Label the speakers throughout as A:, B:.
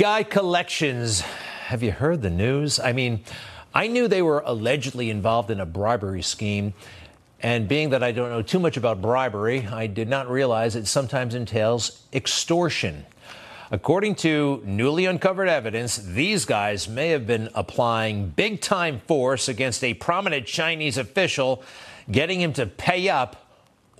A: Guy Collections. Have you heard the news? I mean, I knew they were allegedly involved in a bribery scheme. And being that I don't know too much about bribery, I did not realize it sometimes entails extortion. According to newly uncovered evidence, these guys may have been applying big time force against a prominent Chinese official, getting him to pay up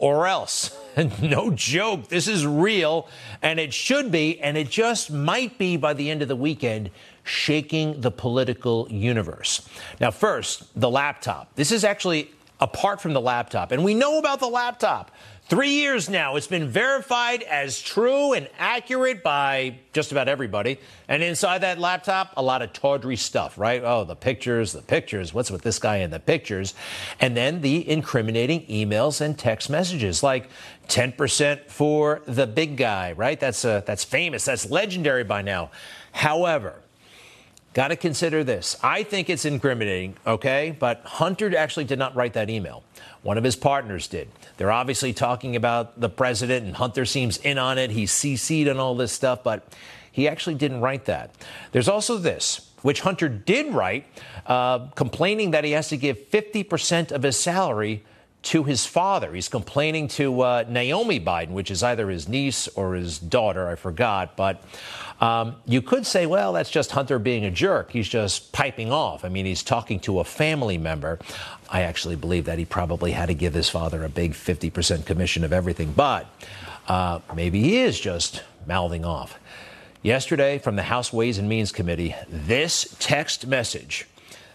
A: or else. no joke, this is real, and it should be, and it just might be by the end of the weekend, shaking the political universe. Now, first, the laptop. This is actually apart from the laptop, and we know about the laptop. Three years now, it's been verified as true and accurate by just about everybody. And inside that laptop, a lot of tawdry stuff, right? Oh, the pictures, the pictures. What's with this guy in the pictures? And then the incriminating emails and text messages, like 10% for the big guy, right? That's uh, that's famous. That's legendary by now. However, Got to consider this. I think it's incriminating, okay? But Hunter actually did not write that email. One of his partners did. They're obviously talking about the president, and Hunter seems in on it. He's CC'd on all this stuff, but he actually didn't write that. There's also this, which Hunter did write, uh, complaining that he has to give 50% of his salary to his father. He's complaining to uh, Naomi Biden, which is either his niece or his daughter, I forgot. But um, you could say, well, that's just Hunter being a jerk. He's just piping off. I mean, he's talking to a family member. I actually believe that he probably had to give his father a big 50% commission of everything, but uh, maybe he is just mouthing off. Yesterday, from the House Ways and Means Committee, this text message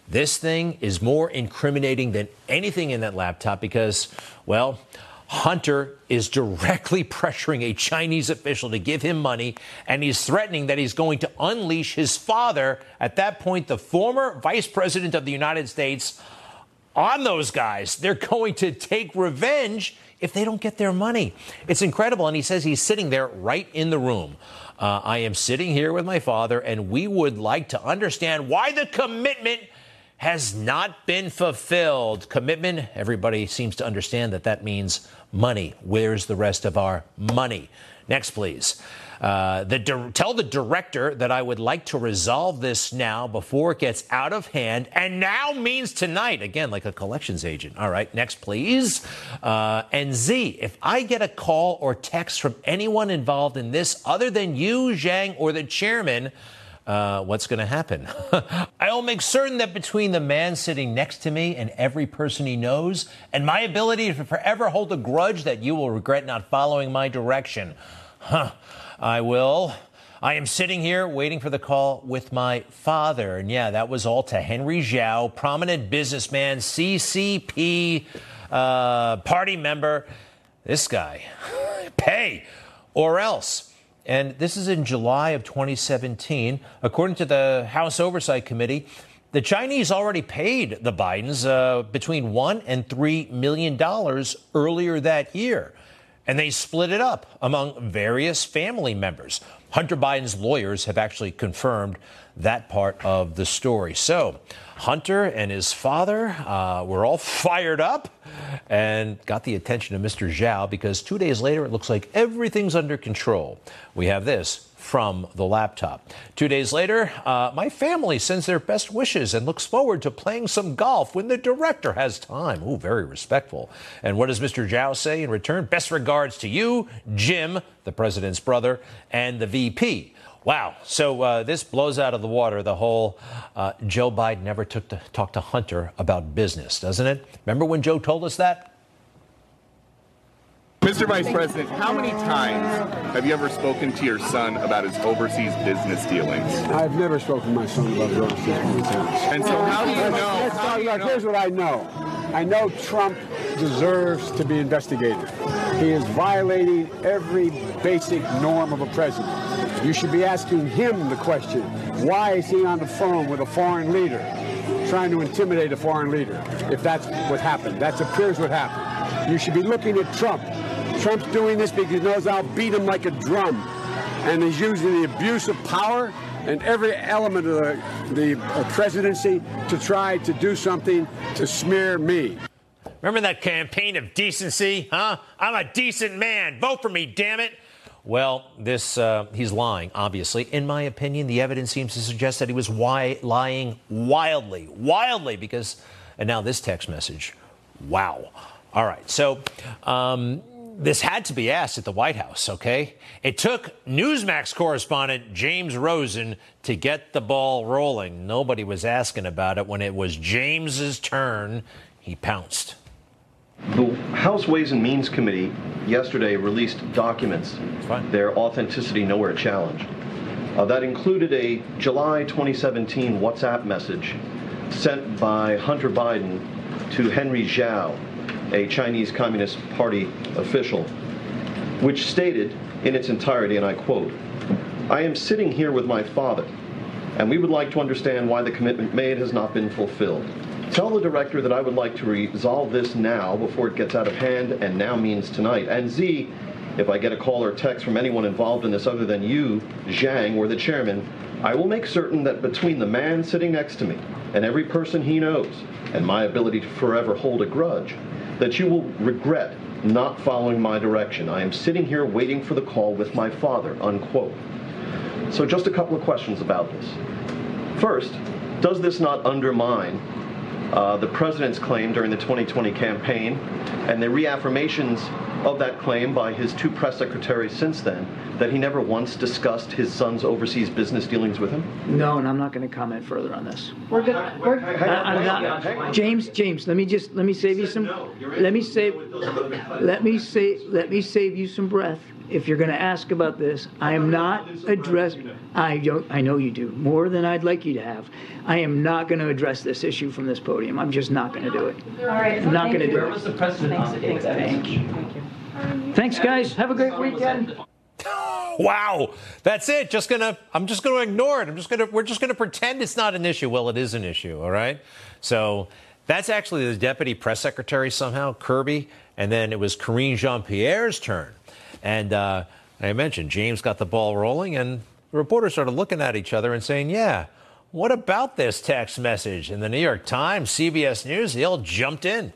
A: this thing is more incriminating than anything in that laptop because, well, Hunter is directly pressuring a Chinese official to give him money, and he's threatening that he's going to unleash his father, at that point, the former vice president of the United States, on those guys. They're going to take revenge if they don't get their money. It's incredible. And he says he's sitting there right in the room. Uh, I am sitting here with my father, and we would like to understand why the commitment has not been fulfilled. Commitment, everybody seems to understand that that means money. Where's the rest of our money? Next, please. Uh, the di- tell the director that I would like to resolve this now before it gets out of hand. And now means tonight. Again, like a collections agent. All right, next, please. Uh, and Z, if I get a call or text from anyone involved in this other than you, Zhang, or the chairman, uh, what's going to happen. I will make certain that between the man sitting next to me and every person he knows, and my ability to forever hold a grudge that you will regret not following my direction. Huh. I will. I am sitting here waiting for the call with my father. And yeah, that was all to Henry Zhao, prominent businessman, CCP uh, party member. This guy. Pay or else. And this is in July of 2017. According to the House Oversight Committee, the Chinese already paid the Bidens uh, between one and three million dollars earlier that year. And they split it up among various family members. Hunter Biden's lawyers have actually confirmed that part of the story. So, Hunter and his father uh, were all fired up and got the attention of Mr. Zhao because two days later it looks like everything's under control. We have this from the laptop. Two days later, uh, my family sends their best wishes and looks forward to playing some golf when the director has time. Ooh, very respectful. And what does Mr. Zhao say in return? Best regards to you, Jim, the president's brother, and the VP. Wow. So uh, this blows out of the water the whole uh, Joe Biden never took to talk to Hunter about business, doesn't it? Remember when Joe told us that?
B: Mr. Vice President, how many times have you ever spoken to your son about his overseas business dealings?
C: I've never spoken to my son about his overseas business dealings.
B: And so how do you know?
C: Let's
B: how
C: talk
B: you
C: about,
B: know-
C: here's what I know. I know Trump deserves to be investigated. He is violating every basic norm of a president. You should be asking him the question, why is he on the phone with a foreign leader, trying to intimidate a foreign leader, if that's what happened? That appears what happened. You should be looking at Trump. Trump's doing this because he knows I'll beat him like a drum. And he's using the abuse of power and every element of the, the uh, presidency to try to do something to smear me.
A: Remember that campaign of decency, huh? I'm a decent man. Vote for me, damn it. Well, this uh, he's lying. Obviously, in my opinion, the evidence seems to suggest that he was wi- lying wildly, wildly. Because, and now this text message. Wow. All right. So. Um, this had to be asked at the White House, okay? It took Newsmax correspondent James Rosen to get the ball rolling. Nobody was asking about it. When it was James's turn, he pounced.
D: The House Ways and Means Committee yesterday released documents,
A: Fine.
D: their authenticity nowhere challenged. Uh, that included a July 2017 WhatsApp message sent by Hunter Biden to Henry Zhao, a Chinese Communist Party official, which stated in its entirety, and I quote, I am sitting here with my father, and we would like to understand why the commitment made has not been fulfilled. Tell the director that I would like to resolve this now before it gets out of hand, and now means tonight. And Z, if I get a call or text from anyone involved in this other than you, Zhang, or the chairman, I will make certain that between the man sitting next to me and every person he knows, and my ability to forever hold a grudge, that you will regret not following my direction. I am sitting here waiting for the call with my father, unquote. So just a couple of questions about this. First, does this not undermine uh, the president's claim during the 2020 campaign and the reaffirmations of that claim by his two press secretaries since then that he never once discussed his son's overseas business dealings with him?
E: No, and I'm not going to comment further on this.
F: We're good. We're,
D: Hang on,
E: I'm not- James, James, let me just let me save you some. Let me save. Let me say. Let me save you some breath. If you're going to ask about this, I am not address. I don't. I know you do more than I'd like you to have. I am not going to address this issue from this podium. I'm just not going to do it.
F: all right.
E: I'm not going to
F: you.
E: do
G: Where was
E: it.
G: the president on the date
E: Thank you. Thanks, guys. Have a great weekend.
A: Wow, that's it. Just gonna, I'm just gonna ignore it. I'm just gonna, we're just gonna pretend it's not an issue. Well, it is an issue, all right. So that's actually the deputy press secretary somehow, Kirby, and then it was Karine Jean Pierre's turn, and uh, I mentioned James got the ball rolling, and the reporters started looking at each other and saying, "Yeah, what about this text message?" And the New York Times, CBS News, they all jumped in.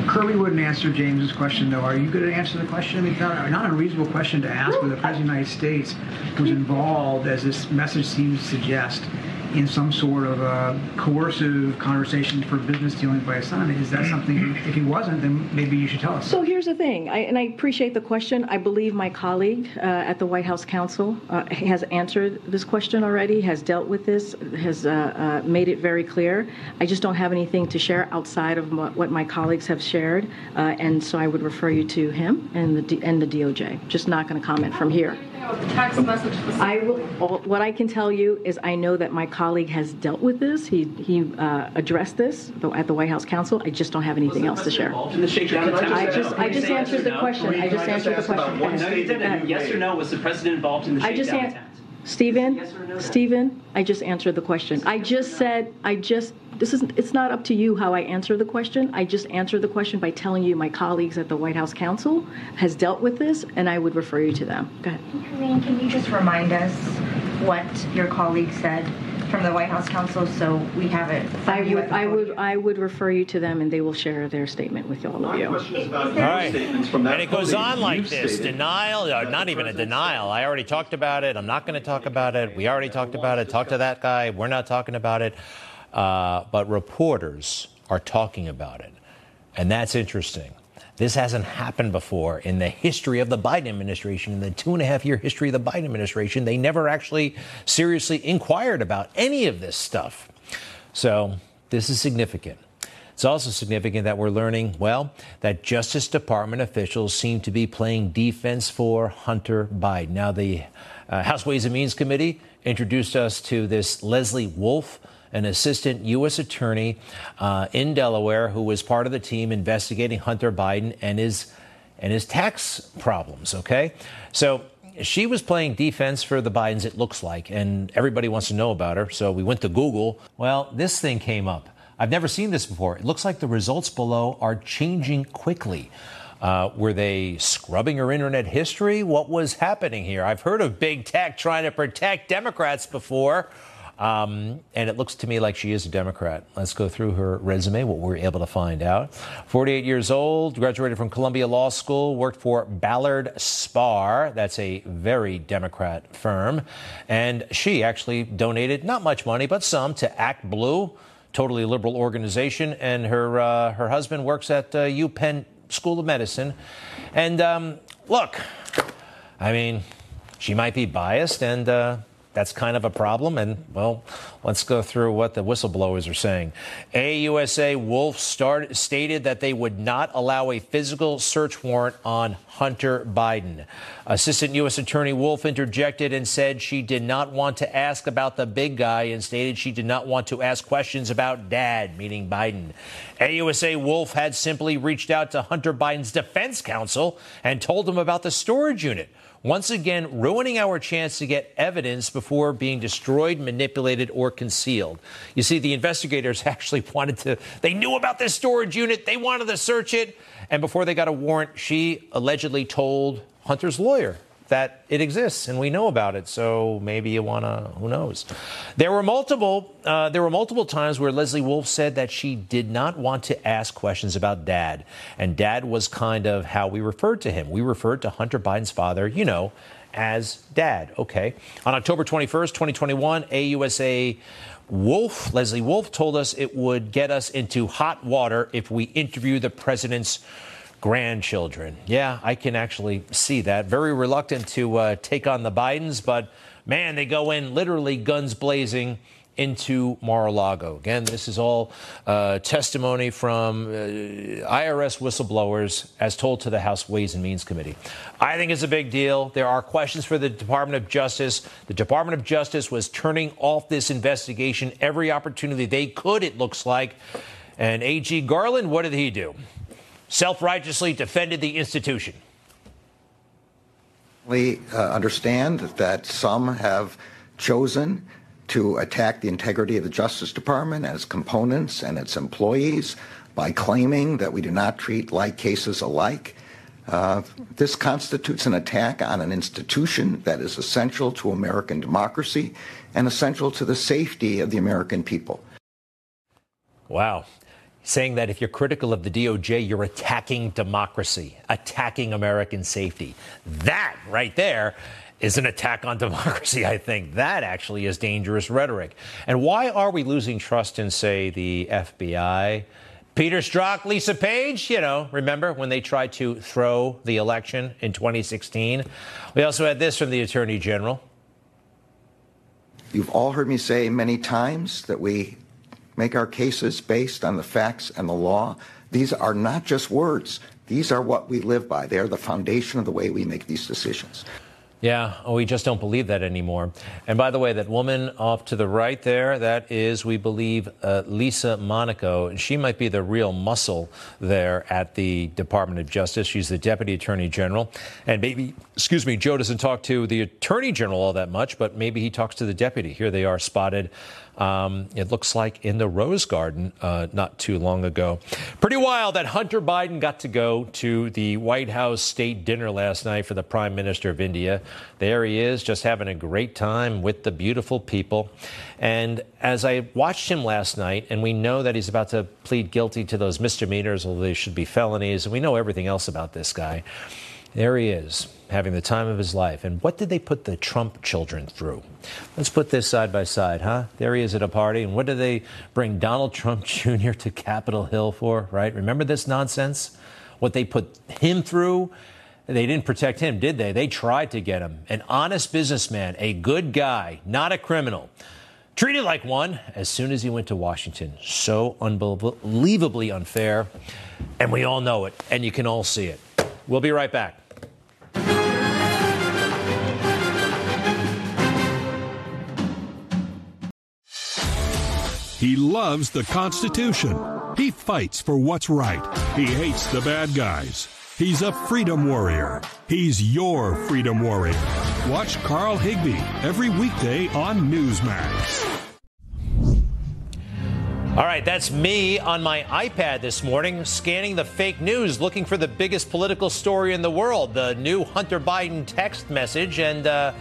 H: Kirby wouldn't answer James's question, though. Are you going to answer the question? I mean, not, not an unreasonable question to ask whether the President of the United States was involved, as this message seems to suggest, in some sort of a coercive conversation for business dealings by his son. Is that something, if he wasn't, then maybe you should tell us.
F: So here's the thing, I, and I appreciate the question. I believe my colleague uh, at the White House Counsel uh, has answered this question already, has dealt with this, has uh, uh, made it very clear. I just don't have anything to share outside of what, what my colleagues have shared, uh, and so I would refer you to him and the D, and the DOJ. Just not going to comment from here.
I: text message
F: I will, all- what I can tell you is I know that my colleague has dealt with this. He, he uh, addressed this at the White House Counsel. I just don't have anything else to share.
G: In the shakedown attempt?
F: I just, I just answered the question. I just answered the
D: ask about
F: question.
D: one
F: Uh,
D: statement
G: Yes or no, was the president involved in the
F: I just,
G: shakedown attempt?
F: Stephen,
G: Yes no?
F: Stephen, I just answered the question. I just said, I just, this isn't, it's not up to you how I answer the question. I just answered the question by telling you my colleagues at the White House Counsel has dealt with this, and I would refer you to them. Go ahead.
I: Karine, can you just remind us what your colleague said from the White House Counsel so we have it?
F: I would, I would. I would refer you to them, and they will share their statement with all of you.
D: question is about
F: All
D: statements from that
A: And it goes on like this
D: stated
A: denial, or not even a denial. I already talked about it. I'm not going to talk about it. We already talked about it. Talk to that guy. We're not talking about it. Uh, but reporters are talking about it. And that's interesting. This hasn't happened before in the history of the Biden administration, in the two and a half year history of the Biden administration. They never actually seriously inquired about any of this stuff. So this is significant. It's also significant that we're learning, well, that Justice Department officials seem to be playing defense for Hunter Biden. Now, the uh, House Ways and Means Committee introduced us to this Leslie Wolf, an assistant U.S. attorney uh, in Delaware who was part of the team investigating Hunter Biden and his and his tax problems. Okay, so she was playing defense for the Bidens, it looks like, and everybody wants to know about her. So we went to Google. Well, this thing came up. I've never seen this before. It looks like the results below are changing quickly. Uh, were they scrubbing her internet history? What was happening here? I've heard of big tech trying to protect Democrats before. Um, and it looks to me like she is a Democrat. Let's go through her resume, what we're able to find out. 48 years old, graduated from Columbia Law School, worked for Ballard Spahr. That's a very Democrat firm. And she actually donated not much money, but some to Act Blue, totally liberal organization. And her, uh, her husband works at uh, UPenn School of Medicine. And um, look, I mean, she might be biased and. Uh, that's kind of a problem. And, well, let's go through what the whistleblowers are saying. AUSA Wolf start, stated that they would not allow a physical search warrant on Hunter Biden. Assistant U.S. Attorney Wolf interjected and said she did not want to ask about the big guy and stated she did not want to ask questions about dad, meaning Biden. AUSA Wolf had simply reached out to Hunter Biden's defense counsel and told him about the storage unit once again ruining our chance to get evidence before being destroyed, manipulated, or concealed. You see, the investigators actually wanted to, they knew about this storage unit, they wanted to search it, and before they got a warrant, she allegedly told Hunter's lawyer that it exists and we know about it. So maybe you want to, who knows? There were multiple, uh, there were multiple times where Leslie Wolf said that she did not want to ask questions about dad. And dad was kind of how we referred to him. We referred to Hunter Biden's father, you know, as dad. Okay. On October 21st, 2021, AUSA Wolf, Leslie Wolf told us it would get us into hot water if we interview the president's grandchildren. Yeah, I can actually see that. Very reluctant to uh, take on the Bidens, but man, they go in literally guns blazing into Mar-a-Lago. Again, this is all uh, testimony from uh, IRS whistleblowers as told to the House Ways and Means Committee. I think it's a big deal. There are questions for the Department of Justice. The Department of Justice was turning off this investigation every opportunity they could, it looks like. And AG Garland, what did he do? Self righteously defended the institution.
J: We uh, understand that some have chosen to attack the integrity of the Justice Department as components and its employees by claiming that we do not treat like cases alike. Uh, this constitutes an attack on an institution that is essential to American democracy and essential to the safety of the American people.
A: Wow saying that if you're critical of the DOJ, you're attacking democracy, attacking American safety. That right there is an attack on democracy, I think. That actually is dangerous rhetoric. And why are we losing trust in, say, the FBI? Peter Strzok, Lisa Page, you know, remember when they tried to throw the election in 2016? We also had this from the Attorney General.
J: You've all heard me say many times that we make our cases based on the facts and the law. These are not just words. These are what we live by. They are the foundation of the way we make these decisions.
A: Yeah, oh, we just don't believe that anymore. And by the way, that woman off to the right there, that is, we believe, uh, Lisa Monaco. And she might be the real muscle there at the Department of Justice. She's the Deputy Attorney General. And maybe, excuse me, Joe doesn't talk to the Attorney General all that much, but maybe he talks to the Deputy. Here they are spotted um, it looks like in the Rose Garden uh, not too long ago. Pretty wild that Hunter Biden got to go to the White House state dinner last night for the Prime Minister of India. There he is, just having a great time with the beautiful people. And as I watched him last night, and we know that he's about to plead guilty to those misdemeanors, although they should be felonies, and we know everything else about this guy. There he is, having the time of his life. And what did they put the Trump children through? Let's put this side by side, huh? There he is at a party. And what did they bring Donald Trump Jr. to Capitol Hill for, right? Remember this nonsense? What they put him through? They didn't protect him, did they? They tried to get him. An honest businessman, a good guy, not a criminal. Treated like one as soon as he went to Washington. So unbelievably unfair. And we all know it, and you can all see it. We'll be right back.
K: He loves the Constitution. He fights for what's right. He hates the bad guys. He's a freedom warrior. He's your freedom warrior. Watch Carl Higbie every weekday on Newsmax.
A: All right, that's me on my iPad this morning, scanning the fake news, looking for the biggest political story in the world, the new Hunter Biden text message. And, uh,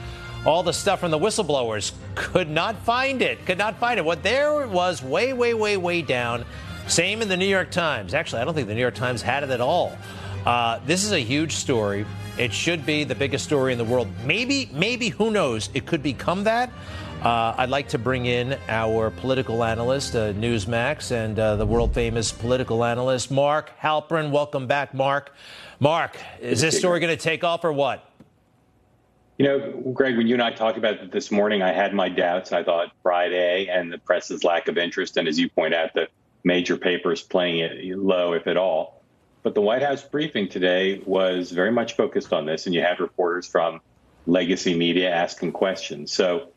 A: all the stuff from the whistleblowers. Could not find it. Could not find it. What there was, way, way, way, way down. Same in the New York Times. Actually, I don't think the New York Times had it at all. Uh, this is a huge story. It should be the biggest story in the world. Maybe, maybe, who knows? It could become that. Uh, I'd like to bring in our political analyst, uh, Newsmax, and uh, the world famous political analyst, Mark Halperin. Welcome back, Mark. Mark, is this story going to take off or what?
L: You know, Greg, when you and I talked about it this morning, I had my doubts. I thought Friday and the press's lack of interest, and as you point out, the major papers playing it low, if at all. But the White House briefing today was very much focused on this, and you had reporters from legacy media asking questions. So,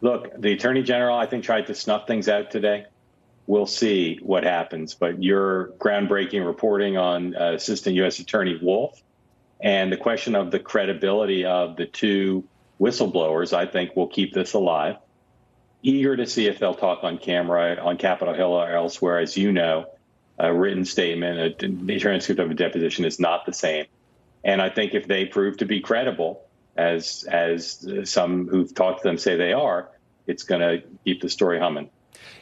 L: look, the Attorney General, I think, tried to snuff things out today. We'll see what happens. But your groundbreaking reporting on uh, Assistant U.S. Attorney Wolf and the question of the credibility of the two whistleblowers, I think, will keep this alive. Eager to see if they'll talk on camera on Capitol Hill or elsewhere. As you know, a written statement, a, transcript of a deposition is not the same. And I think if they prove to be credible, as as some who've talked to them say they are, it's going to keep the story humming.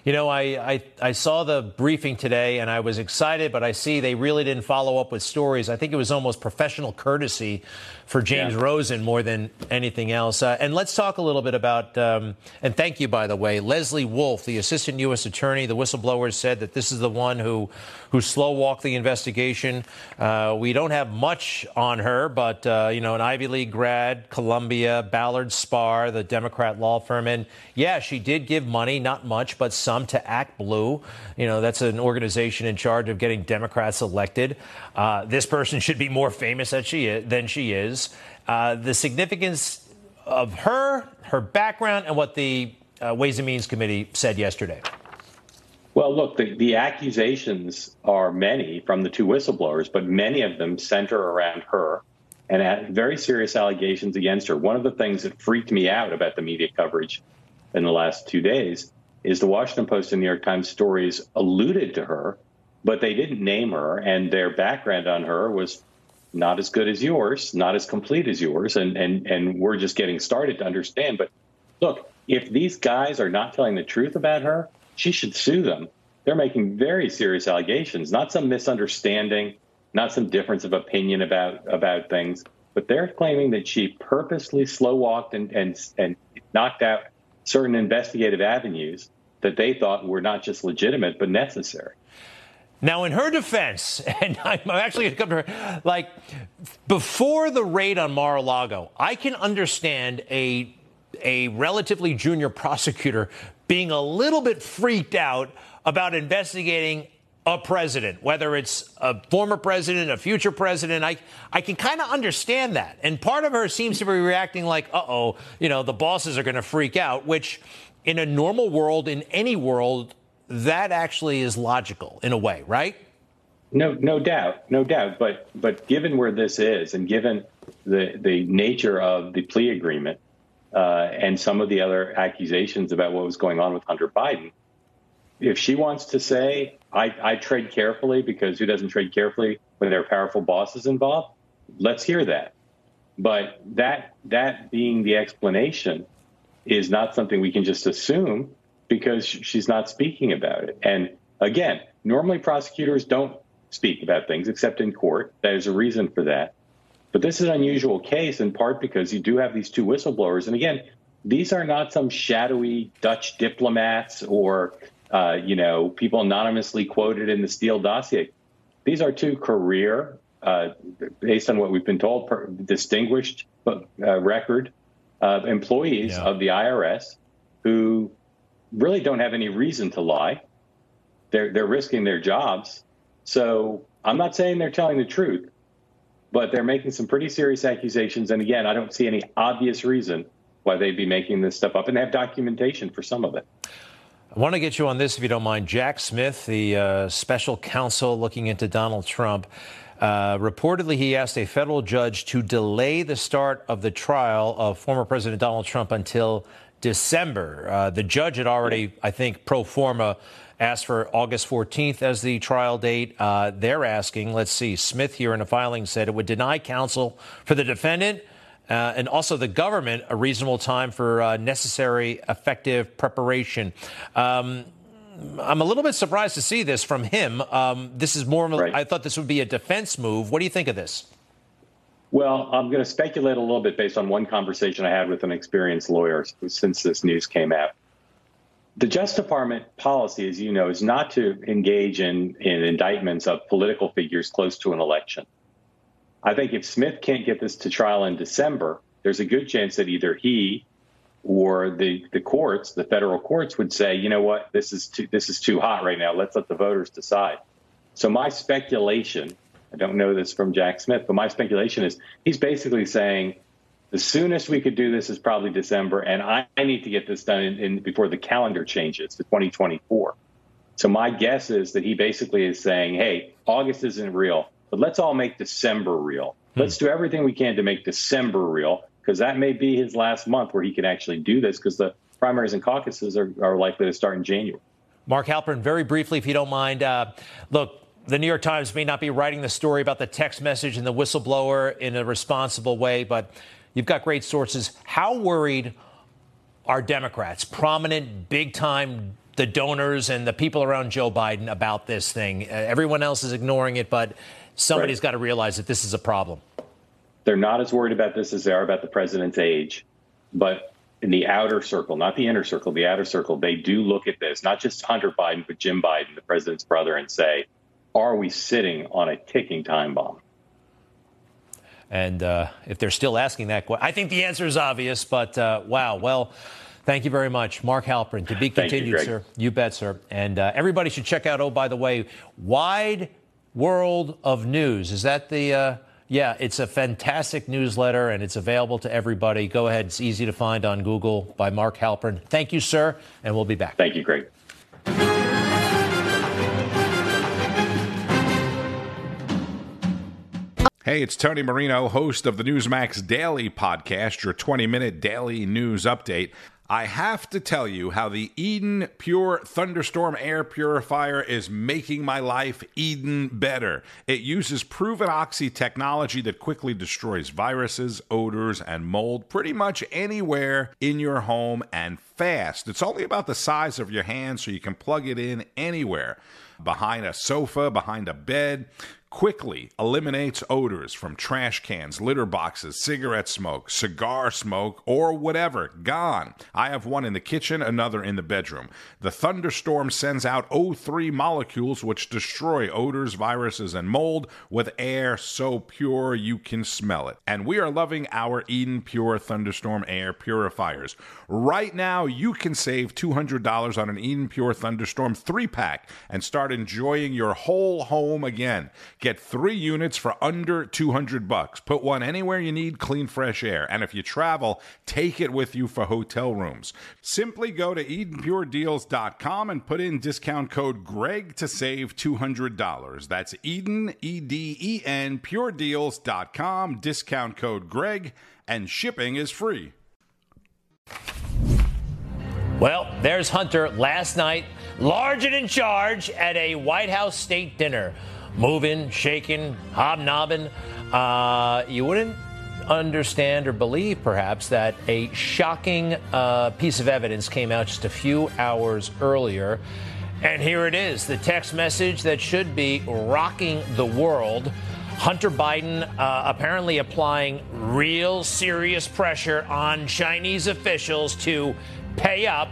A: You know, I, I, I, saw the briefing today and I was excited, but I see they really didn't follow up with stories. I think it was almost professional courtesy for James yeah. Rosen more than anything else. Uh, and let's talk a little bit about, um, and thank you, by the way, Leslie Wolf, the assistant U.S. attorney. The whistleblowers said that this is the one who, who slow walked the investigation. Uh, we don't have much on her, but, uh, you know, an Ivy League grad, Columbia, Ballard Spahr, the Democrat law firm. And yeah, she did give money, not much, but some to Act Blue. You know, that's an organization in charge of getting Democrats elected. Uh, this person should be more famous than she is. Than she is uh, the significance of her, her background, and what the uh, Ways and Means Committee said yesterday.
L: Well, look, the, the accusations are many from the two whistleblowers, but many of them center around her and at very serious allegations against her. One of the things that freaked me out about the media coverage in the last two days is the Washington Post and New York Times stories alluded to her, but they didn't name her, and their background on her was not as good as yours, not as complete as yours, and and and we're just getting started to understand. But look, if these guys are not telling the truth about her, she should sue them. They're making very serious allegations, not some misunderstanding, not some difference of opinion about about things, but they're claiming that she purposely slow walked and and and knocked out certain investigative avenues that they thought were not just legitimate but necessary.
A: Now, in her defense, and I'm actually going to come to her, like before the raid on Mar-a-Lago, I can understand a a relatively junior prosecutor being a little bit freaked out about investigating a president, whether it's a former president, a future president. I, I can kind of understand that. And part of her seems to be reacting like, uh oh, you know, the bosses are going to freak out, which in a normal world, in any world, that actually is logical in a way, right?
L: No, no doubt, no doubt. But but given where this is, and given the the nature of the plea agreement, uh, and some of the other accusations about what was going on with Hunter Biden, if she wants to say, I, I trade carefully because who doesn't trade carefully when there are powerful bosses involved? Let's hear that. But that that being the explanation is not something we can just assume because she's not speaking about it. And again, normally prosecutors don't speak about things except in court. There's a reason for that. But this is an unusual case in part because you do have these two whistleblowers. And again, these are not some shadowy Dutch diplomats or, uh, you know, people anonymously quoted in the Steele dossier. These are two career, uh, based on what we've been told, per, distinguished uh, record employees yeah. of the IRS who really don't have any reason to lie. They're they're risking their jobs. So I'm not saying they're telling the truth, but they're making some pretty serious accusations. And again, I don't see any obvious reason why they'd be making this stuff up, and they have documentation for some of it.
A: I want to get you on this, if you don't mind. Jack Smith, the uh, special counsel looking into Donald Trump, uh, reportedly he asked a federal judge to delay the start of the trial of former President Donald Trump until December. Uh, the judge had already, I think, pro forma asked for August 14th as the trial date. Uh, they're asking, let's see, Smith here in a filing said it would deny counsel for the defendant uh, and also the government a reasonable time for uh, necessary, effective preparation. Um, I'm a little bit surprised to see this from him. Um, this is more right. I thought this would be a defense move. What do you think of this?
L: Well, I'm going to speculate a little bit based on one conversation I had with an experienced lawyer since this news came out. The Justice Department policy, as you know, is not to engage in, in indictments of political figures close to an election. I think if Smith can't get this to trial in December, there's a good chance that either he or the, the courts, the federal courts, would say, you know what, this is too, this is too hot right now. Let's let the voters decide. So my speculation, I don't know this from Jack Smith, but my speculation is he's basically saying the soonest we could do this is probably December, and I, I need to get this done in, in, before the calendar changes to 2024. So my guess is that he basically is saying, hey, August isn't real, but let's all make December real. Hmm. Let's do everything we can to make December real, because that may be his last month where he can actually do this, because the primaries and caucuses are, are likely to start in January.
A: Mark Halperin, very briefly, if you don't mind. Uh, look, the New York Times may not be writing the story about the text message and the whistleblower in a responsible way, but You've got great sources. How worried are Democrats, prominent, big time, the donors and the people around Joe Biden about this thing? Uh, everyone else is ignoring it, but somebody's right. got to realize that this is a problem.
L: They're not as worried about this as they are about the president's age. But in the outer circle, not the inner circle, the outer circle, they do look at this, not just Hunter Biden, but Jim Biden, the president's brother, and say, are we sitting on a ticking time bomb?
A: And uh, if they're still asking that question, I think the answer is obvious, but uh, wow. Well, thank you very much. Mark Halperin, to be continued,
L: you,
A: sir. You bet, sir. And uh, everybody should check out, oh, by the way, Wide World of News. Is that the. Uh, yeah, it's a fantastic newsletter and it's available to everybody. Go ahead. It's easy to find on Google by Mark Halperin. Thank you, sir, and we'll be back.
L: Thank you, Greg.
M: Hey, it's Tony Marino, host of the Newsmax Daily podcast, your 20 minute daily news update. I have to tell you how the Eden Pure Thunderstorm Air Purifier is making my life Eden better. It uses proven oxy technology that quickly destroys viruses, odors, and mold pretty much anywhere in your home and fast. It's only about the size of your hand, so you can plug it in anywhere behind a sofa, behind a bed quickly eliminates odors from trash cans, litter boxes, cigarette smoke, cigar smoke, or whatever. Gone. I have one in the kitchen, another in the bedroom. The thunderstorm sends out O3 molecules which destroy odors, viruses, and mold with air so pure you can smell it. And we are loving our Eden Pure Thunderstorm air purifiers. Right now, you can save $200 on an Eden Pure Thunderstorm 3 pack and start enjoying your whole home again. Get three units for under 200 bucks. Put one anywhere you need clean, fresh air. And if you travel, take it with you for hotel rooms. Simply go to EdenPureDeals.com and put in discount code GREG to save $200. That's Eden, E D E N, PureDeals.com, discount code GREG, and shipping is free.
A: Well, there's Hunter last night, large and in charge at a White House state dinner moving, shaking, hobnobbing. Uh, you wouldn't understand or believe, perhaps, that a shocking uh, piece of evidence came out just a few hours earlier. And here it is the text message that should be rocking the world. Hunter Biden uh, apparently applying real serious pressure on Chinese officials to pay up,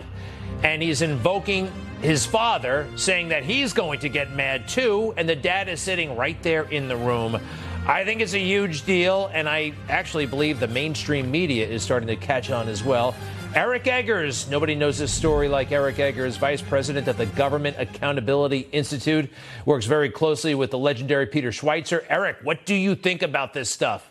A: and he's invoking his father saying that he's going to get mad too, and the dad is sitting right there in the room. I think it's a huge deal, and I actually believe the mainstream media is starting to catch on as well. Eric Eggers, nobody knows this story like Eric Eggers, vice president of the Government Accountability Institute, works very closely with the legendary Peter Schweizer. Eric, what do you think about this stuff?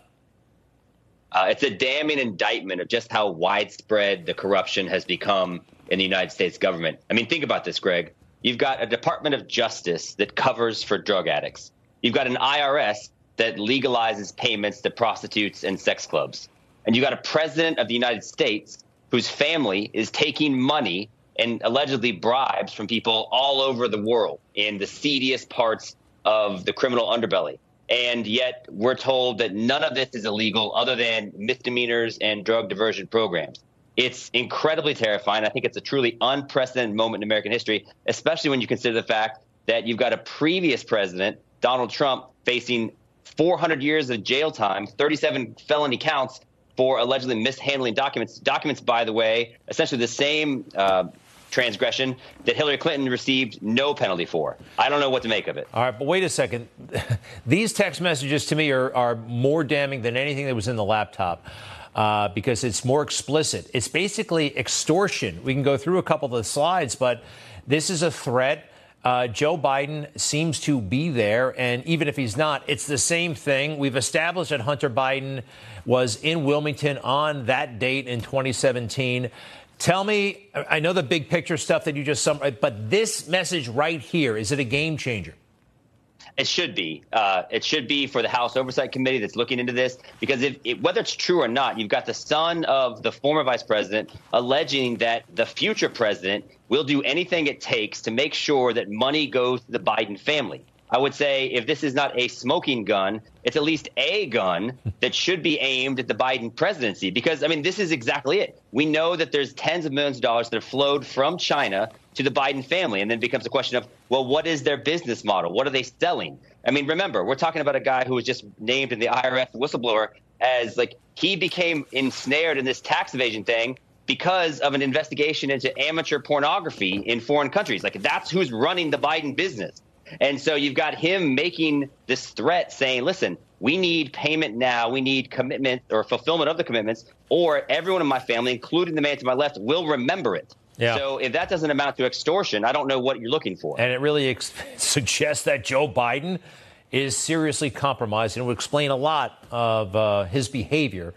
N: Uh, it's a damning indictment of just how widespread the corruption has become in the United States government. I mean, think about this, Greg. You've got a Department of Justice that covers for drug addicts. You've got an IRS that legalizes payments to prostitutes and sex clubs. And you've got a president of the United States whose family is taking money and allegedly bribes from people all over the world in the seediest parts of the criminal underbelly. And yet we're told that none of this is illegal other than misdemeanors and drug diversion programs. It's incredibly terrifying. I think it's a truly unprecedented moment in American history, especially when you consider the fact that you've got a previous president, Donald Trump, facing 400 years of jail time, 37 felony counts for allegedly mishandling documents. Documents, by the way, essentially the same uh, transgression that Hillary Clinton received no penalty for. I don't know what to make of it.
A: All right, but wait a second. These text messages to me are, are more damning than anything that was in the laptop. Uh, because it's more explicit. It's basically extortion. We can go through a couple of the slides, but this is a threat. Uh, Joe Biden seems to be there, and even if he's not, it's the same thing. We've established that Hunter Biden was in Wilmington on that date in 2017. Tell me, I know the big picture stuff that you just summarized, but this message right here, is it a game changer?
N: It should be. Uh, it should be for the House Oversight Committee that's looking into this, because if, if, whether it's true or not, you've got the son of the former vice president alleging that the future president will do anything it takes to make sure that money goes to the Biden family. I would say if this is not a smoking gun, it's at least a gun that should be aimed at the Biden presidency. Because, I mean, this is exactly it. We know that there's tens of millions of dollars that have flowed from China to the Biden family. And then becomes a question of, well, what is their business model? What are they selling? I mean, remember, we're talking about a guy who was just named in the IRS whistleblower as like he became ensnared in this tax evasion thing because of an investigation into amateur pornography in foreign countries. Like that's who's running the Biden business. And so you've got him making this threat saying, listen, we need payment now. We need commitment or fulfillment of the commitments, or everyone in my family, including the man to my left, will remember it. Yeah. So if that doesn't amount to extortion, I don't know what you're looking for.
A: And it really ex- suggests that Joe Biden is seriously compromised and will explain a lot of uh, his behavior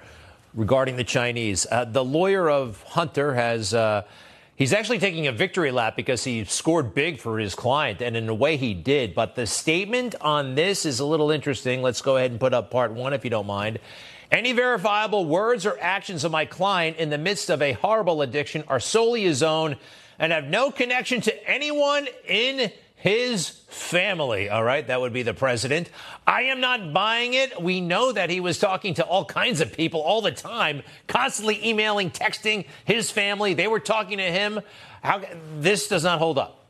A: regarding the Chinese. Uh, the lawyer of Hunter has. Uh, He's actually taking a victory lap because he scored big for his client, and in a way he did. But the statement on this is a little interesting. Let's go ahead and put up part one if you don't mind. Any verifiable words or actions of my client in the midst of a horrible addiction are solely his own and have no connection to anyone in his family. All right, that would be the president. I am not buying it. We know that he was talking to all kinds of people all the time, constantly emailing, texting his family. They were talking to him. How this does not hold up.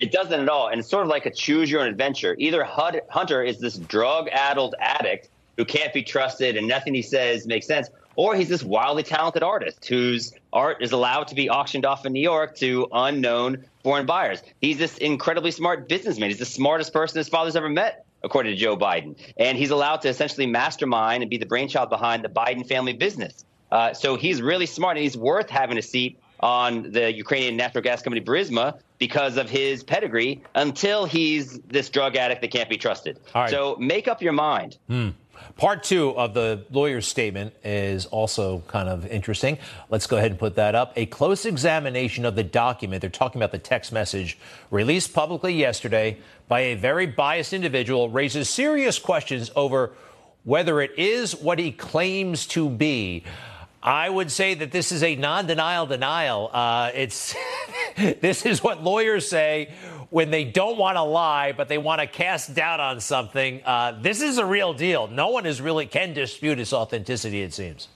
N: It doesn't at all. And it's sort of like a choose your own adventure. Either Hunter is this drug addled addict who can't be trusted and nothing he says makes sense, or he's this wildly talented artist whose art is allowed to be auctioned off in New York to unknown foreign buyers. He's this incredibly smart businessman. He's the smartest person his father's ever met, according to Joe Biden. And he's allowed to essentially mastermind and be the brainchild behind the Biden family business. Uh, so he's really smart and he's worth having a seat on the Ukrainian natural gas company Burisma because of his pedigree until he's this drug addict that can't be trusted. So make up your mind.
A: Hmm. Part two of the lawyer's statement is also kind of interesting. Let's go ahead and put that up. A close examination of the document, they're talking about the text message released publicly yesterday by a very biased individual, raises serious questions over whether it is what he claims to be. I would say that this is a non-denial denial. Uh, it's this is what lawyers say when they don't want to lie, but they want to cast doubt on something. Uh, this is a real deal. No one is really can dispute its authenticity. It seems.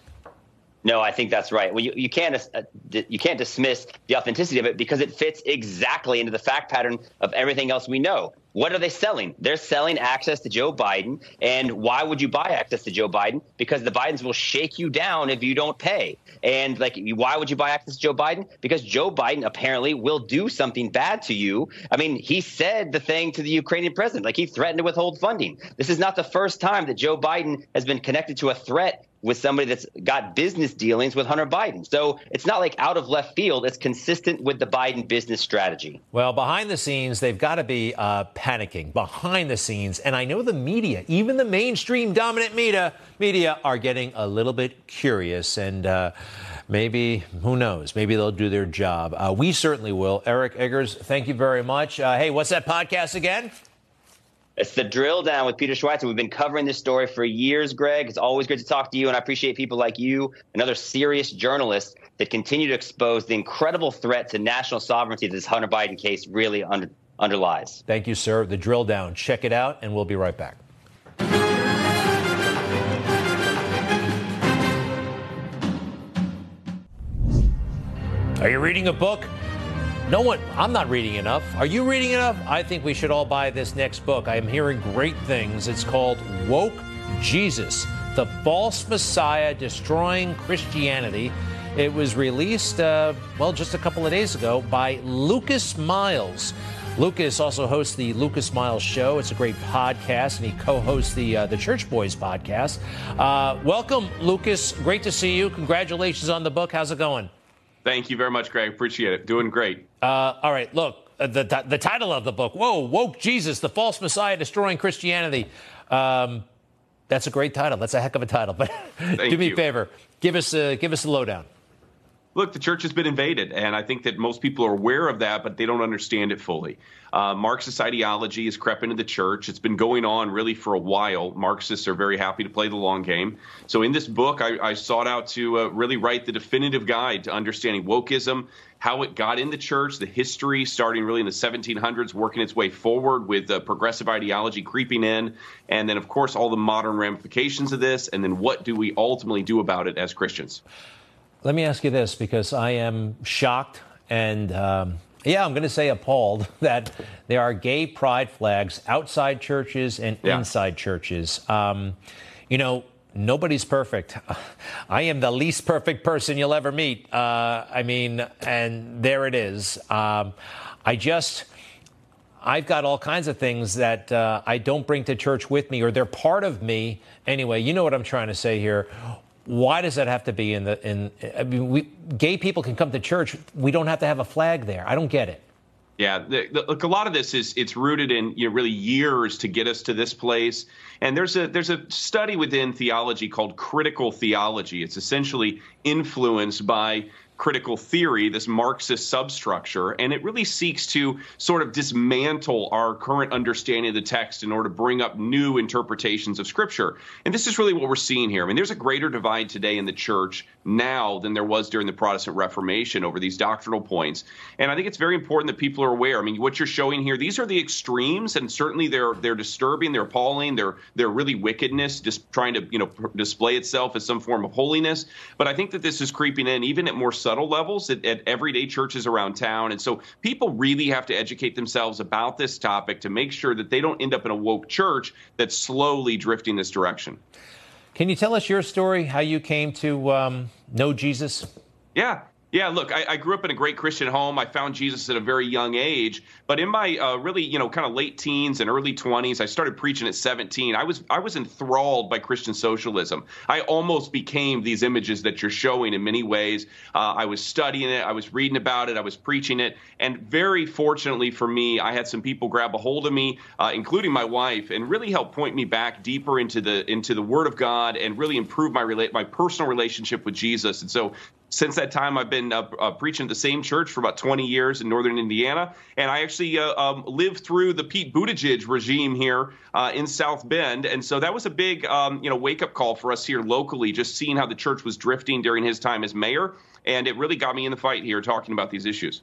N: No, I think that's right. Well, you, you can't uh, you can't dismiss the authenticity of it because it fits exactly into the fact pattern of everything else we know. What are they selling? They're selling access to Joe Biden. And why would you buy access to Joe Biden? Because the Bidens will shake you down if you don't pay. And like, why would you buy access to Joe Biden? Because Joe Biden apparently will do something bad to you. I mean, he said the thing to the Ukrainian president, like he threatened to withhold funding. This is not the first time that Joe Biden has been connected to a threat with somebody that's got business dealings with Hunter Biden. So it's not like out of left field. It's consistent with the Biden business strategy.
A: Well, behind the scenes, they've got to be uh, panicking behind the scenes. And I know the media, even the mainstream dominant media, media are getting a little bit curious. And uh, maybe, who knows, maybe they'll do their job. Uh, we certainly will. Eric Eggers, thank you very much. Uh, hey, what's that podcast again?
N: It's the drill down with Peter Schweizer. We've been covering this story for years, Greg. It's always good to talk to you, and I appreciate people like you and other serious journalists that continue to expose the incredible threat to national sovereignty that this Hunter Biden case really under, underlies.
A: Thank you, sir. The drill down. Check it out, and we'll be right back. Are you reading a book? No one, I'm not reading enough. Are you reading enough? I think we should all buy this next book. I am hearing great things. It's called Woke Jesus The False Messiah Destroying Christianity. It was released, uh, well, just a couple of days ago by Lucas Miles. Lucas also hosts the Lucas Miles Show. It's a great podcast, and he co-hosts the uh, the Church Boys podcast. Uh, welcome, Lucas. Great to see you. Congratulations on the book. How's it going?
O: Thank you very much, Greg. Appreciate it. Doing great.
A: Uh, all right. Look, uh, the the title of the book. Whoa, woke Jesus, the false Messiah destroying Christianity. Um, that's a great title. That's a heck of a title. But do me
O: you.
A: a favor. Give us a, give us a lowdown.
O: Look, the church has been invaded, and I think that most people are aware of that, but they don't understand it fully. Uh, Marxist ideology has crept into the church. It's been going on really for a while. Marxists are very happy to play the long game. So, in this book, I, I sought out to uh, really write the definitive guide to understanding wokeism, how it got in the church, the history starting really in the 1700s, working its way forward with uh, progressive ideology creeping in, and then, of course, all the modern ramifications of this, and then what do we ultimately do about it as Christians?
A: Let me ask you this because I am shocked and, um, yeah, I'm going to say appalled that there are gay pride flags outside churches and
O: Yeah.
A: inside churches. Um, you know, nobody's perfect. I am the least perfect person you'll ever meet. Uh, I mean, and there it is. Um, I just. I've got all kinds of things that uh, I don't bring to church with me, or they're part of me anyway. You know what I'm trying to say here. Why does that have to be in the in? I mean, we gay people can come to church. We don't have to have a flag there. I don't get it.
O: Yeah, the, the, look, a lot of this is it's rooted in you know really years to get us to this place. And there's a there's a study within theology called critical theology. It's essentially influenced by critical theory, this Marxist substructure, and it really seeks to sort of dismantle our current understanding of the text in order to bring up new interpretations of Scripture. And this is really what we're seeing here. I mean, there's a greater divide today in the church now than there was during the Protestant Reformation over these doctrinal points. And I think it's very important that people are aware. I mean, what you're showing here, these are the extremes, and certainly they're they're disturbing, they're appalling, they're they're really wickedness, just trying to you know display itself as some form of holiness. But I think that this is creeping in even at more subtle levels at, at everyday churches around town. And so people really have to educate themselves about this topic to make sure that they don't end up in a woke church that's slowly drifting this direction.
A: Can you tell us your story? How you came to um, know Jesus?
O: Yeah. Yeah, look, I, I grew up in a great Christian home. I found Jesus at a very young age, but in my uh, really, you know, kind of late teens and early 20s, I started preaching at 17. I was I was enthralled by Christian socialism. I almost became these images that you're showing in many ways. Uh, I was studying it, I was reading about it, I was preaching it, and very fortunately for me, I had some people grab a hold of me, uh, including my wife, and really help point me back deeper into the into the Word of God and really improve my relate my personal relationship with Jesus. And so since that time, I've been uh, uh, preaching at the same church for about 20 years in northern Indiana, and I actually uh, um, lived through the Pete Buttigieg regime here uh, in South Bend, and so that was a big, um, you know, wake-up call for us here locally, just seeing how the church was drifting during his time as mayor, and it really got me in the fight here talking about these issues.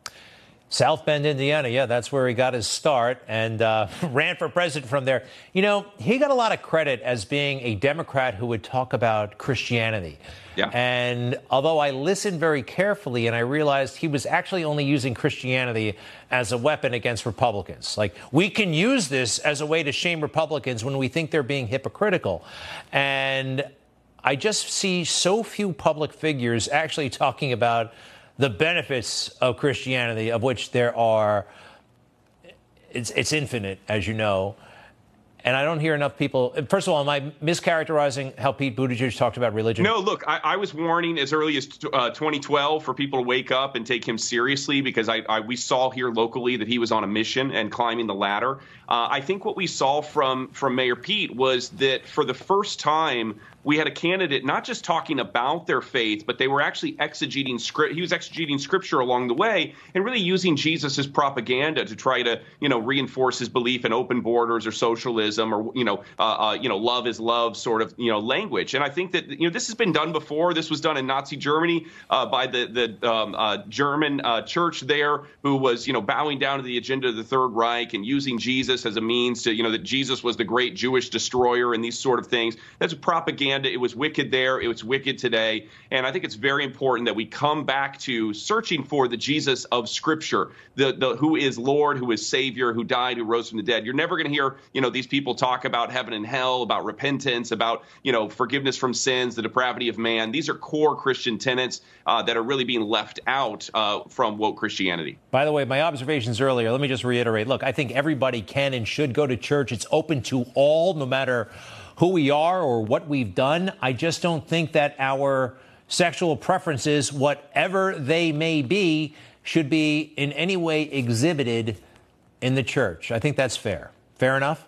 A: South Bend, Indiana. Yeah, that's where he got his start and uh, ran for president from there. You know, he got a lot of credit as being a Democrat who would talk about Christianity.
O: Yeah.
A: And although I listened very carefully and I realized he was actually only using Christianity as a weapon against Republicans. Like, we can use this as a way to shame Republicans when we think they're being hypocritical. And I just see so few public figures actually talking about the benefits of Christianity, of which there are, it's, it's infinite, as you know. And I don't hear enough people. First of all, am I mischaracterizing how Pete Buttigieg talked about religion?
O: No, look, I, I was warning as early as uh, 2012 for people to wake up and take him seriously because I, I we saw here locally that he was on a mission and climbing the ladder. Uh, I think what we saw from from Mayor Pete was that for the first time we had a candidate not just talking about their faith, but they were actually exegeting script. He was exegeting scripture along the way and really using Jesus as propaganda to try to, you know, reinforce his belief in open borders or socialism or, you know, uh, uh, you know, love is love sort of, you know, language. And I think that, you know, this has been done before. This was done in Nazi Germany uh, by the the um, uh, German uh, church there, who was, you know, bowing down to the agenda of the Third Reich and using Jesus as a means to, you know, that Jesus was the great Jewish destroyer and these sort of things. That's propaganda propaganda. It was wicked there. It was wicked today. And I think it's very important that we come back to searching for the Jesus of Scripture, the, the who is Lord, who is Savior, who died, who rose from the dead. You're never going to hear, you know, these people talk about heaven and hell, about repentance, about, you know, forgiveness from sins, the depravity of man. These are core Christian tenets uh, that are really being left out uh, from woke Christianity.
A: By the way, my observations earlier, let me just reiterate. Look, I think everybody can and should go to church. It's open to all, no matter who we are or what we've done. I just don't think that our sexual preferences, whatever they may be, should be in any way exhibited in the church. I think that's fair. Fair enough?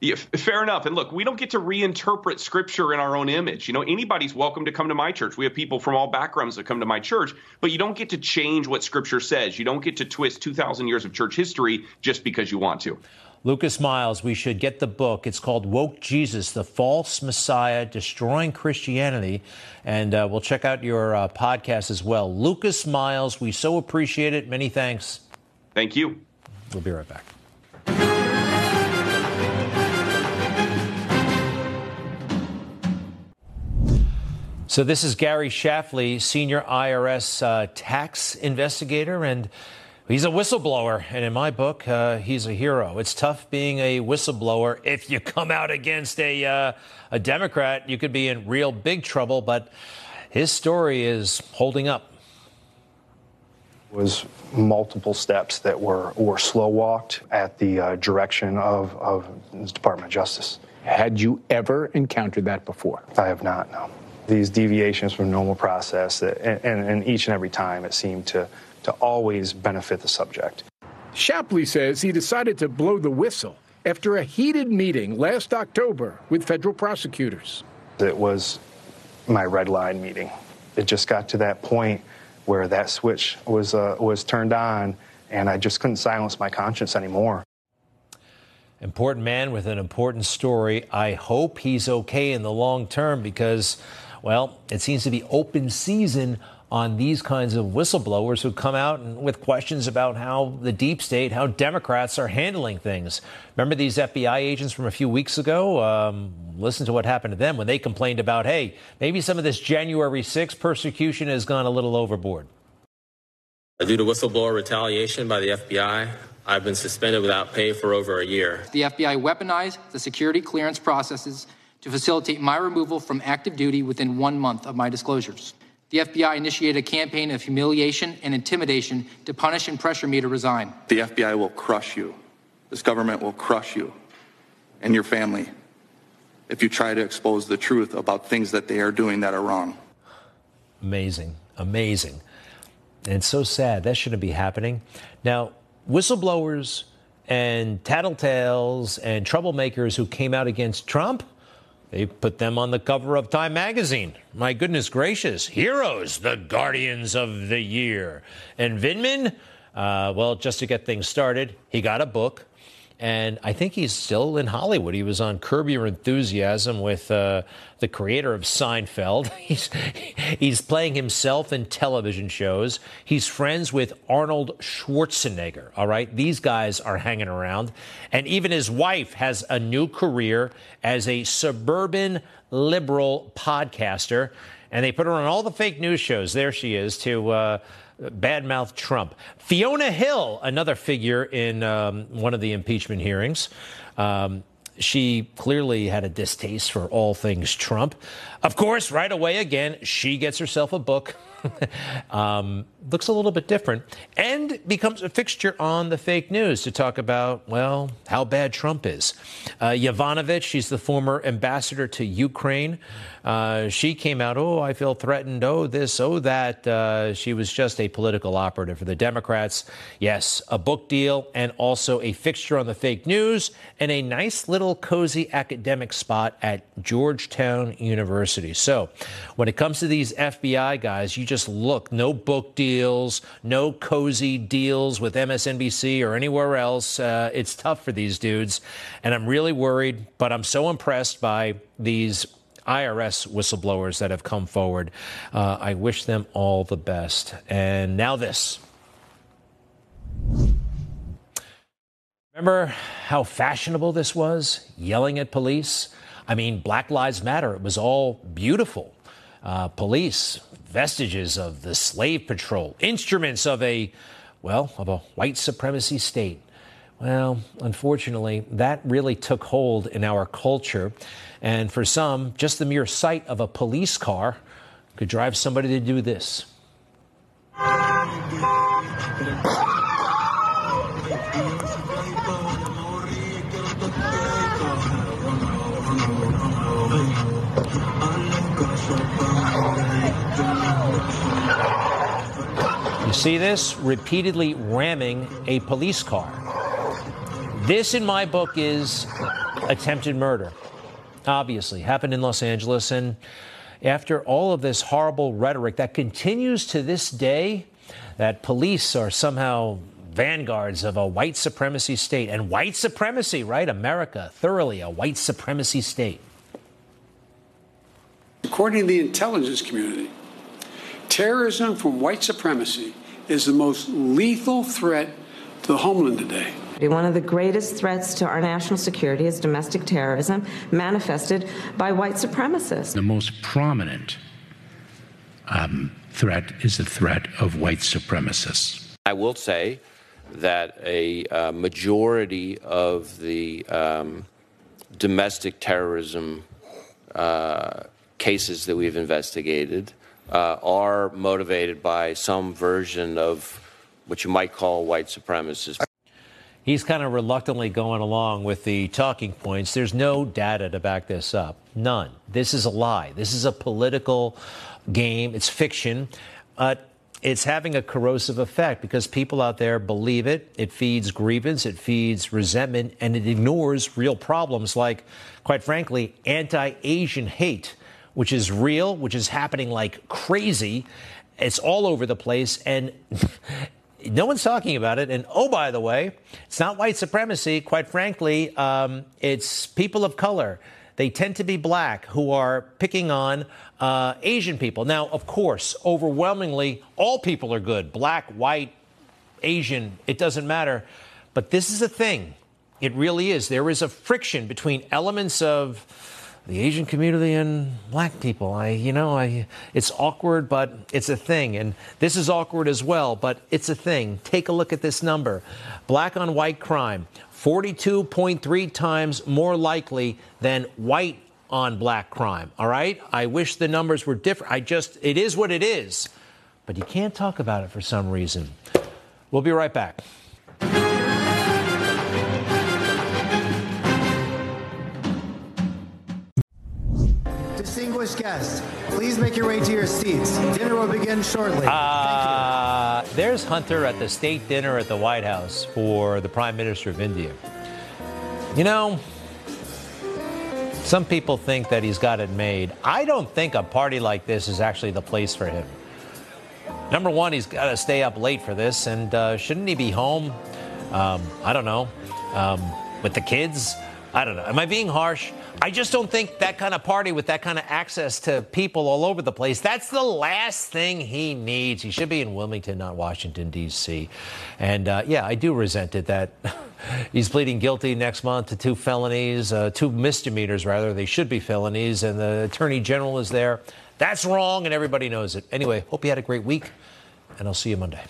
O: Yeah, fair enough. And look, we don't get to reinterpret scripture in our own image. You know, anybody's welcome to come to my church. We have people from all backgrounds that come to my church, but you don't get to change what scripture says. You don't get to twist 2,000 years of church history just because you want to.
A: Lucas Miles, we should get the book. It's called Woke Jesus, the False Messiah Destroying Christianity. And uh, we'll check out your uh, podcast as well. Lucas Miles, we so appreciate it. Many thanks.
O: Thank you.
A: We'll be right back. So, this is Gary Shapley, senior IRS uh, tax investigator, and He's a whistleblower, and in my book, uh, he's a hero. It's tough being a whistleblower. If you come out against a, uh, a Democrat, you could be in real big trouble, but his story is holding up.
P: was multiple steps that were, were slow walked at the uh, direction of, of the Department of Justice.
C: Had you ever encountered that before?
P: I have not, no. These deviations from normal process, that, and, and, and each and every time it seemed to to always benefit the subject.
C: Shapley says he decided to blow the whistle after a heated meeting last October with federal prosecutors.
P: It was my red line meeting. It just got to that point where that switch was uh, was turned on, and I just couldn't silence my conscience anymore.
A: Important man with an important story. I hope he's okay in the long term because, well, it seems to be open season on these kinds of whistleblowers who come out and, with questions about how the deep state, how Democrats are handling things. Remember these FBI agents from a few weeks ago? Um, listen to what happened to them when they complained about, hey, maybe some of this January 6 persecution has gone a little overboard.
Q: Due to whistleblower retaliation by the FBI, I've been suspended without pay for over a year.
R: The FBI weaponized the security clearance processes to facilitate my removal from active duty within one month of my disclosures. The FBI initiated a campaign of humiliation and intimidation to punish and pressure me to resign.
S: The FBI will crush you. This government will crush you and your family if you try to expose the truth about things that they are doing that are wrong.
A: Amazing. Amazing. And so sad. That shouldn't be happening. Now, whistleblowers and tattletales and troublemakers who came out against Trump they put them on the cover of Time magazine. My goodness gracious. Heroes, the guardians of the year. And Vindman, uh, well, just to get things started, he got a book and I think he's still in Hollywood. He was on Curb Your Enthusiasm with uh, the creator of Seinfeld. He's, he's playing himself in television shows. He's friends with Arnold Schwarzenegger. All right. These guys are hanging around. And even his wife has a new career as a suburban liberal podcaster. And they put her on all the fake news shows. There she is to. Uh, badmouth Trump. Fiona Hill, another figure in um, one of the impeachment hearings. Um, she clearly had a distaste for all things Trump. Of course, right away again, she gets herself a book. um, looks a little bit different and becomes a fixture on the fake news to talk about, well, how bad Trump is. Uh, Yovanovitch, she's the former ambassador to Ukraine. Uh, she came out, oh, I feel threatened, oh, this, oh, that. Uh, she was just a political operative for the Democrats. Yes, a book deal and also a fixture on the fake news and a nice little cozy academic spot at Georgetown University. So when it comes to these FBI guys, you just look, no book deals, no cozy deals with MSNBC or anywhere else. Uh, it's tough for these dudes. And I'm really worried, but I'm so impressed by these IRS whistleblowers that have come forward. Uh, I wish them all the best. And now this. Remember how fashionable this was? Yelling at police? I mean, Black Lives Matter, it was all beautiful. Uh, police, vestiges of the slave patrol, instruments of a, well, of a white supremacy state. Well, unfortunately, that really took hold in our culture. And for some, just the mere sight of a police car could drive somebody to do this. See this? Repeatedly ramming a police car. This, in my book, is attempted murder. Obviously, happened in Los Angeles. And after all of this horrible rhetoric that continues to this day, that police are somehow vanguards of a white supremacy state. And white supremacy, right? America, thoroughly a white supremacy state.
T: According to the intelligence community, terrorism from white supremacy is the most lethal threat to the homeland today.
U: One of the greatest threats to our national security is domestic terrorism manifested by white supremacists.
V: The most prominent um, threat is the threat of white supremacists.
W: I will say that a uh, majority of the um, domestic terrorism uh, cases that we've investigated uh, are motivated by some version of what you might call white supremacists.
A: He's kind of reluctantly going along with the talking points. There's no data to back this up. None. This is a lie. This is a political game. It's fiction. But it's having a corrosive effect because people out there believe it. It feeds grievance, it feeds resentment, and it ignores real problems like, quite frankly, anti Asian hate, which is real, which is happening like crazy. It's all over the place. And no one's talking about it. And oh, by the way, it's not white supremacy. Quite frankly, um, it's people of color. They tend to be black who are picking on uh, Asian people. Now, of course, overwhelmingly, all people are good black, white, Asian, it doesn't matter. But this is a thing. It really is. There is a friction between elements of the Asian community and black people. I, you know, I, it's awkward, but it's a thing. And this is awkward as well, but it's a thing. Take a look at this number. Black on white crime, 42.3 times more likely than white on black crime. All right? I wish the numbers were different. I just, it is what it is. But you can't talk about it for some reason. We'll be right back.
X: Guests, please make your way to your seats. Dinner will begin shortly.
A: Uh, there's Hunter at the state dinner at the White House for the Prime Minister of India. You know, some people think that he's got it made. I don't think a party like this is actually the place for him. Number one, he's got to stay up late for this, and uh, shouldn't he be home? Um, I don't know. Um, with the kids? I don't know. Am I being harsh? I just don't think that kind of party with that kind of access to people all over the place, that's the last thing he needs. He should be in Wilmington, not Washington, D.C. And uh, yeah, I do resent it that he's pleading guilty next month to two felonies, uh, two misdemeanors, rather. They should be felonies, and the attorney general is there. That's wrong, and everybody knows it. Anyway, hope you had a great week, and I'll see you Monday.